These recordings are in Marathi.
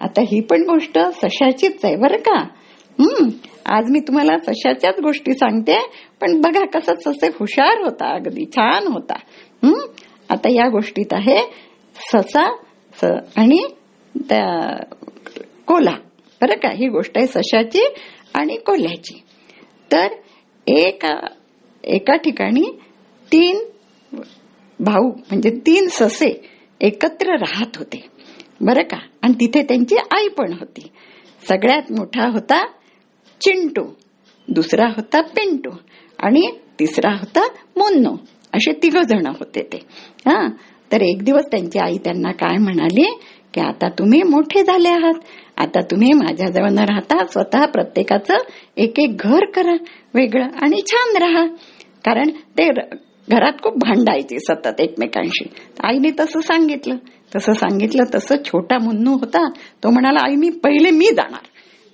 आता ही पण गोष्ट सशाचीच आहे बरं का? हम्म आज मी तुम्हाला सशाच्याच गोष्टी सांगते पण बघा कसं ससे हुशार होता अगदी छान होता. हम्म आता या गोष्टीत आहे ससा स आणि त्या बरं का? ही गोष्ट आहे सशाची आणि कोल्ह्याची तर एका एका ठिकाणी तीन भाऊ म्हणजे तीन ससे एकत्र राहत होते. बरं का? आणि तिथे त्यांची आई पण होती. सगळ्यात मोठा होता चिंटू. दुसरा होता पिंटू. आणि तिसरा होता मुन्नू. असे तिघ जण होते ते. हा? तर एक दिवस त्यांची आई त्यांना काय म्हणाली? की आता तुम्ही मोठे झाले आहात. आता तुम्ही माझ्याजवळ न राहता स्वतः प्रत्येकाचं एक एक घर करा. वेगळं आणि छान राहा. कारण ते घरात खूप भांडायचे सतत एकमेकांशी. आईने तसं सांगितलं. तसं सांगितलं तसं छोटा मुन्नू होता. तो म्हणाला आई मी पहिले मी जाणार.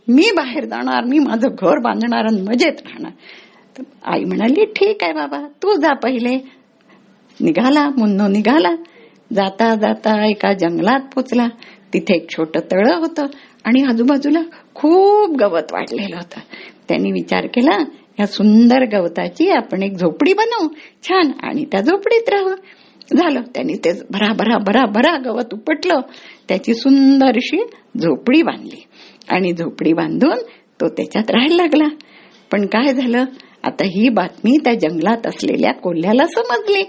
मी बाहेर जाणार मी माझं घर बांधणार आणि मजेत राहणार. आई म्हणाली ठीक आहे बाबा तू जा पहिले. निघाला मुन्नो निघाला. जाता जाता एका जंगलात पोचला. तिथे एक छोट तळ होतं आणि आजूबाजूला खूप गवत वाढलेलं होतं. त्यांनी विचार केला या सुंदर गवताची आपण एक झोपडी बनवू. छान आणि त्या झोपडीत राहू. झालं. त्यांनी ते भरा भरा भरा भरा गवत उपटलं. त्याची सुंदरशी झोपडी बांधली. आणि झोपडी बांधून तो त्याच्यात राहायला लागला. पण काय झालं? आता ही बातमी त्या जंगलात असलेल्या कोल्ह्याला समजली.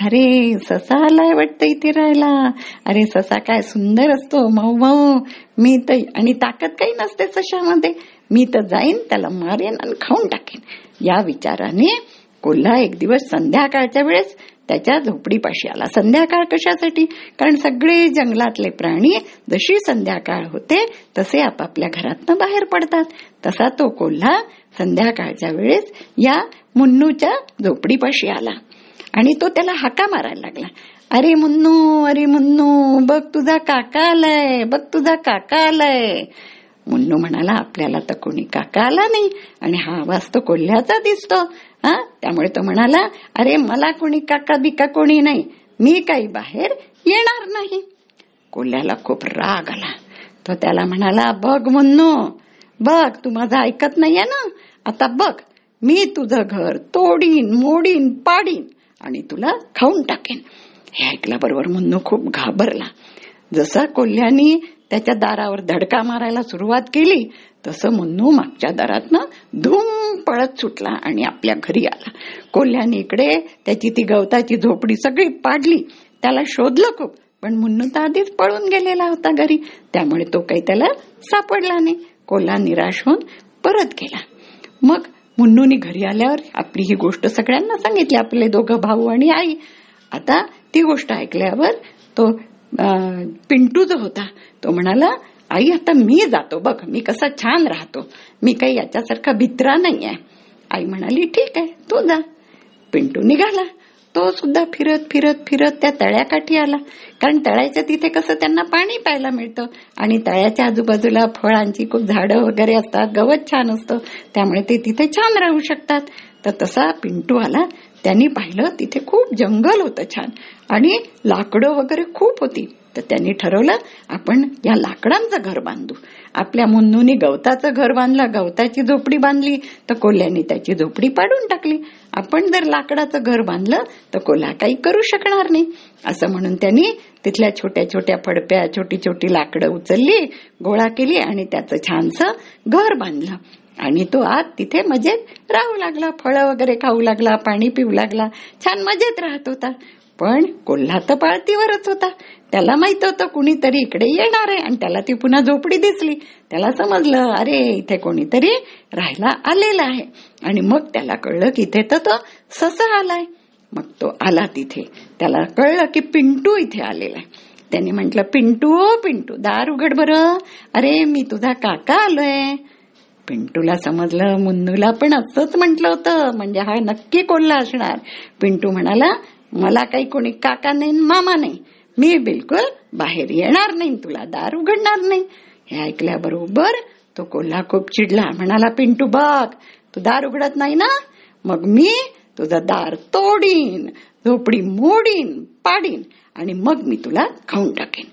अरे ससा आलाय वाटतं इथे राहायला. अरे ससा काय सुंदर असतो. मऊ मऊ. मी तर आणि ताकद काही नसते सशामध्ये. मी तर जाईन त्याला मारेन आणि खाऊन टाकेन. या विचाराने कोल्हा एक दिवस संध्याकाळच्या वेळेस त्याच्या झोपडीपाशी आला संध्याकाळ कशासाठी? कारण सगळे जंगलातले प्राणी जशी संध्याकाळ होते तसे आपापल्या घरातनं बाहेर पडतात. तसा तो कोल्हा संध्याकाळच्या वेळेस या मुन्नूच्या झोपडीपाशी आला आणि तो त्याला हाका मारायला लागला. अरे मुन्नू अरे मुन्नू बघ तुझा काका आलाय बघ तुझा काका आलाय. मुन्नू म्हणाला आपल्याला तर कोणी काका आला नाही. आणि हा आवाज तो कोल्ह्याचा दिसतो. हा? त्यामुळे तो म्हणाला अरे मला कोणी काका बिका कोणी नाही. मी काही बाहेर येणार नाही. कोल्ह्याला खूप राग आला. तो त्याला म्हणाला बघ मुन्नू बघ तू माझं ऐकत नाहीये ना? आता बघ मी तुझं घर तोडीन मोडीन पाडीन आणि तुला खाऊन टाकेन. हे ऐकल्याबरोबर मुन्नू खूप घाबरला. जसा कोल्ह्यानी त्याच्या दारावर धडका मारायला सुरुवात केली तसं मुन्नू मागच्या दारातनं धूम पळत सुटला आणि आपल्या घरी आला. कोल्ह्याने इकडे त्याची ती गवताची झोपडी सगळी पाडली. त्याला शोधलं खूप पण मुन्नू तर आधीच पळून गेलेला होता घरी. त्यामुळे तो काही त्याला सापडला नाही. कोल्हा निराश होऊन परत गेला. मग मुन्नूनी घरी आल्यावर आपली ही गोष्ट सगळ्यांना सांगितली आपले दोघं भाऊ आणि आई. आता ती गोष्ट ऐकल्यावर तो पिंटू जो होता तो म्हणाला आई आता मी जातो. बघ मी कसा छान राहतो. मी काही याच्यासारखा भित्रा नाही आहे आई म्हणाली ठीक आहे तू जा. पिंटू निघाला. तो सुद्धा फिरत फिरत फिरत त्या तळ्याकाठी आला. कारण तळ्याच्या तिथे कसं त्यांना पाणी प्यायला मिळतं. आणि तळ्याच्या आजूबाजूला फळांची खूप झाडं वगैरे असतात. गवत छान असतं. त्यामुळे ते तिथे छान राहू शकतात. तर तसा पिंटू आला. त्यांनी पाहिलं तिथे खूप जंगल होतं छान. आणि लाकडं वगैरे खूप होती. तर त्यांनी ठरवलं आपण या लाकडांचं घर बांधू. आपल्या मुन्नूनी गवताचं घर बांधलं गवताची झोपडी बांधली तर कोल्ह्याने त्याची झोपडी पाडून टाकली. आपण जर लाकडाचं घर बांधलं तर कोल्हा काही करू शकणार नाही. असं म्हणून त्यांनी तिथल्या छोट्या छोट्या फडप्या छोटी छोटी लाकडं उचलली गोळा केली आणि त्याचं छानसं घर बांधलं. आणि तो आत तिथे मजेत राहू लागला फळं वगैरे खाऊ लागला पाणी पिऊ लागला छान मजेत राहत होता. पण कोल्हा तर पाळतीवरच होता. त्याला माहीत होतं कुणीतरी इकडे येणार आहे आणि त्याला ती पुन्हा झोपडी दिसली. त्याला समजलं अरे इथे कोणीतरी राहायला आलेला आहे. आणि मग त्याला कळलं की इथे तर तो ससा आलाय. मग तो आला तिथे. त्याला कळलं की पिंटू इथे आलेला आहे. त्याने म्हंटल पिंटू ओ पिंटू दार उघड बरं. अरे मी तुझा काका आलोय. पिंटूला समजलं मुन्नूला पण असंच म्हटलं होतं. म्हणजे हा नक्की कोल्हा असणार. पिंटू म्हणाला मला काही कोणी काका नाही मामा नाही. मी बिलकुल बाहेर येणार नाही तुला दार उघडणार नाही. हे ऐकल्याबरोबर तो कोल्हा खूप चिडला म्हणाला पिंटू बघ तू दार उघडत नाही ना? मग मी तुझं दार तोडीन झोपडी मोडीन पाडीन आणि मग मी तुला खाऊन टाकेन.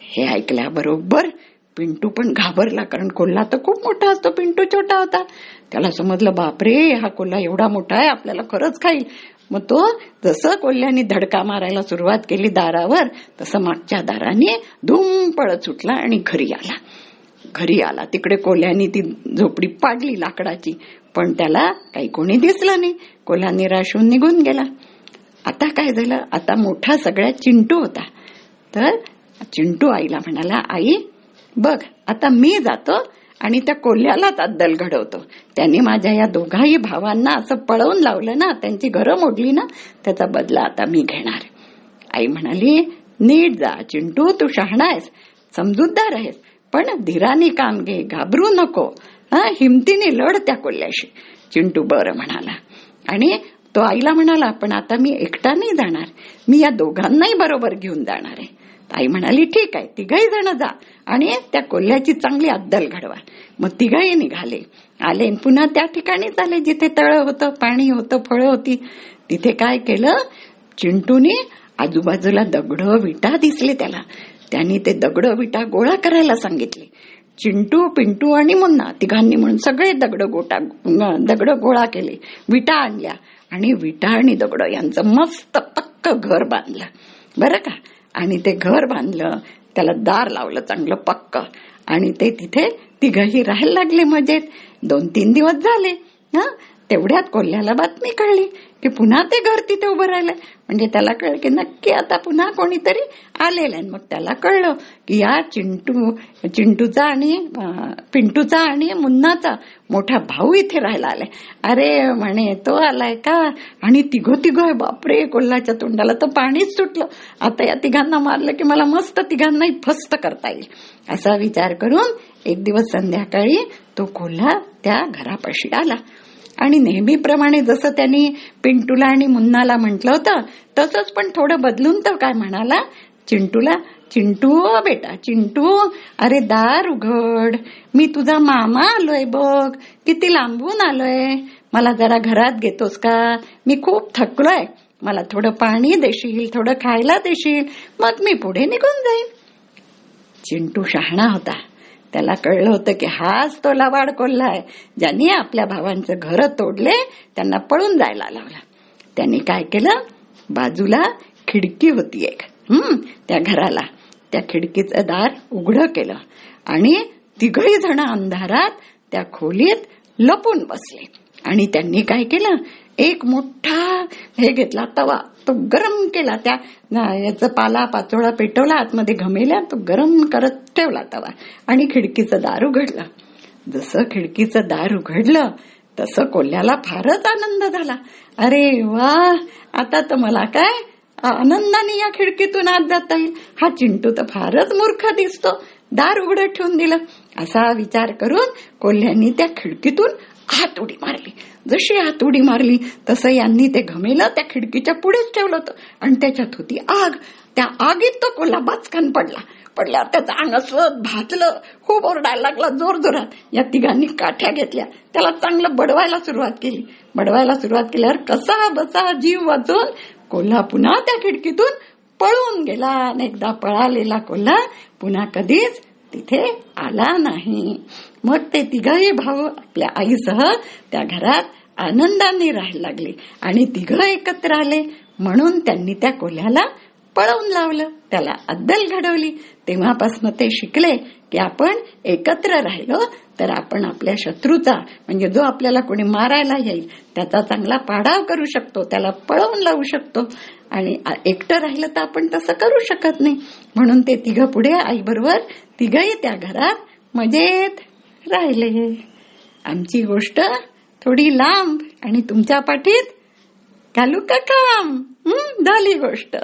हे ऐकल्याबरोबर पिंटू पण घाबरला कारण कोल्हा तर खूप मोठा असतो. पिंटू छोटा होता. त्याला समजलं बापरे हा कोल्हा एवढा मोठा आहे आपल्याला खरंच खाईल मग तो जसं कोल्ह्याने धडका मारायला सुरुवात केली दारावर तसं मागच्या दाराने धूम पळत सुटला आणि घरी आला. घरी आला. तिकडे कोल्ह्याने ती झोपडी पाडली लाकडाची पण त्याला काही कोणी दिसलं नाही. कोल्हा निराश होऊन निघून गेला. आता काय झालं? आता मोठा सगळ्यात चिंटू होता. तर चिंटू आईला म्हणाला आई बघ आता मी जातो आणि त्या कोल्ह्यालाच अद्दल घडवतो. त्यांनी माझ्या या दोघाही भावांना असं पळवून लावलं ना त्यांची घरं मोडली ना त्याचा बदला आता मी घेणार. आई म्हणाली नीट जा चिंटू तू शहाणा आहेस समजूतदार आहेस पण धीराने काम घे घाबरू नको. हा हिमतीने लढ त्या कोल्ह्याशी चिंटू बरं म्हणाला. आणि तो आईला म्हणाला पण आता मी एकटा नाही जाणार. मी या दोघांनाही बरोबर घेऊन जाणार आहे. आई म्हणाली ठीक आहे तिघही जण जा आणि त्या कोल्ह्याची चांगली अद्दल घडवा. मग तिघही निघाले. आले पुन्हा त्या ठिकाणीच आले जिथे तळ होतं पाणी होतं फळं होती. तिथे काय केलं? चिंटूने आजूबाजूला दगड विटा दिसले त्याला. त्यांनी ते दगड विटा गोळा करायला सांगितले. चिंटू पिंटू आणि मुन्ना तिघांनी म्हणून सगळे दगड गोटा दगड गोळा केले विटा आणल्या. आणि विटा आणि दगड यांचं मस्त पक्क घर बांधलं. बरं का? आणि ते घर बांधलं त्याला दार लावलं चांगलं पक्क. आणि ते तिथे तिघही राहायला लागले मजेत. दोन तीन दिवस झाले हा? तेवढ्यात कोल्ह्याला बातमी कळली की पुन्हा ते घर तिथे उभं राहिलं म्हणजे त्याला कळलं की नक्की आता पुन्हा कोणीतरी आलेलं आहे मग त्याला कळलं की या चिंटू चिंटूचा आणि पिंटूचा आणि मुन्नाचा मोठा भाऊ इथे राहायला आलाय. अरे म्हणे तो आलाय का? आणि तिघो तिघो आहे. बापरे कोल्हाच्या तोंडाला तर पाणीच सुटलं. आता या तिघांना मारलं की मला मस्त तिघांनाही फस्त करता येईल. असा विचार करून एक दिवस संध्याकाळी तो कोल्हा त्या घरापाशी आला. आणि नेहमीप्रमाणे जसं त्यांनी पिंटूला आणि मुन्नाला म्हटलं होतं तसंच पण थोडं बदलून तर काय म्हणाला? चिंटूला चिंटू बेटा चिंटू अरे दार उघड मी तुझा मामा आलोय बघ किती लांबून आलोय मला जरा घरात घेतोस का? मी खूप थकलोय मला थोडं पाणी देशील थोडं खायला देशील मग मी पुढे निघून जाईन. चिंटू शहाणा होता. त्याला कळलं होतं की हाच तो लबाड कोल्हा आहे. ज्यांनी आपल्या भावांचं घर तोडले त्यांना पळून जायला लावला. त्यांनी काय केलं? बाजूला खिडकी होती एक. हम्म त्या घराला. त्या खिडकीचं दार उघडं केलं. आणि तिघही जण अंधारात त्या खोलीत लपून बसले. आणि त्यांनी काय केलं? एक मोठा हे घेतला तवा तो गरम केला त्या याचा पाला पाचोळा पेटवला आतमध्ये घमेल्या तो गरम करत ठेवला तवा. आणि खिडकीचं दार उघडलं. जसं खिडकीचं दार उघडलं तसं कोल्ह्याला फारच आनंद झाला. अरे वा आता तर मला काय आनंदाने या खिडकीतून आत जाता येईल. हा चिंटू तर फारच मूर्ख दिसतो. दार उघडत ठेवून दिलं. असा विचार करून कोल्ह्यांनी त्या खिडकीतून हात उडी मारली. जशी हात उडी मारली तसं यांनी ते घमेलं त्या खिडकीच्या पुढेच ठेवलं होतं. आणि त्याच्यात होती आग. त्या आगीत तो कोल्हा बाचकान पडला. पडल्यावर त्याचं अंग असं भाजलं खूप ओरडायला लागला जोर जोरात. या तिघांनी काठ्या घेतल्या. त्याला चांगलं बडवायला सुरुवात केली. बडवायला सुरुवात केल्यावर कसा बसा जीव वाचून कोल्हा पुन्हा त्या खिडकीतून पळून गेला आणि एकदा पळालेला कोल्हा पुन्हा कधीच तिथे आला नाही. मग ते तिघही भाऊ आपल्या आईसह त्या घरात आनंदाने राहायला लागले आणि तिघ एकत्र आले. म्हणून त्यांनी त्या कोल्ह्याला पळवून लावलं. त्याला अद्दल घडवली. तेव्हापासून ते शिकले की आपण एकत्र राहिलो तर आपण आपल्या शत्रूचा म्हणजे जो आपल्याला कोणी मारायला येईल त्याचा चांगला पाडाव करू शकतो त्याला पळवून लावू शकतो. आणि एकटं राहिलं तर आपण तसं करू शकत नाही. म्हणून ते तिघ पुढे आईबरोबर तिघही त्या घरात मजेत राहिले. आमची गोष्ट थोडी लांब आणि तुमच्या पाठीत घालू का काम? झाली गोष्ट.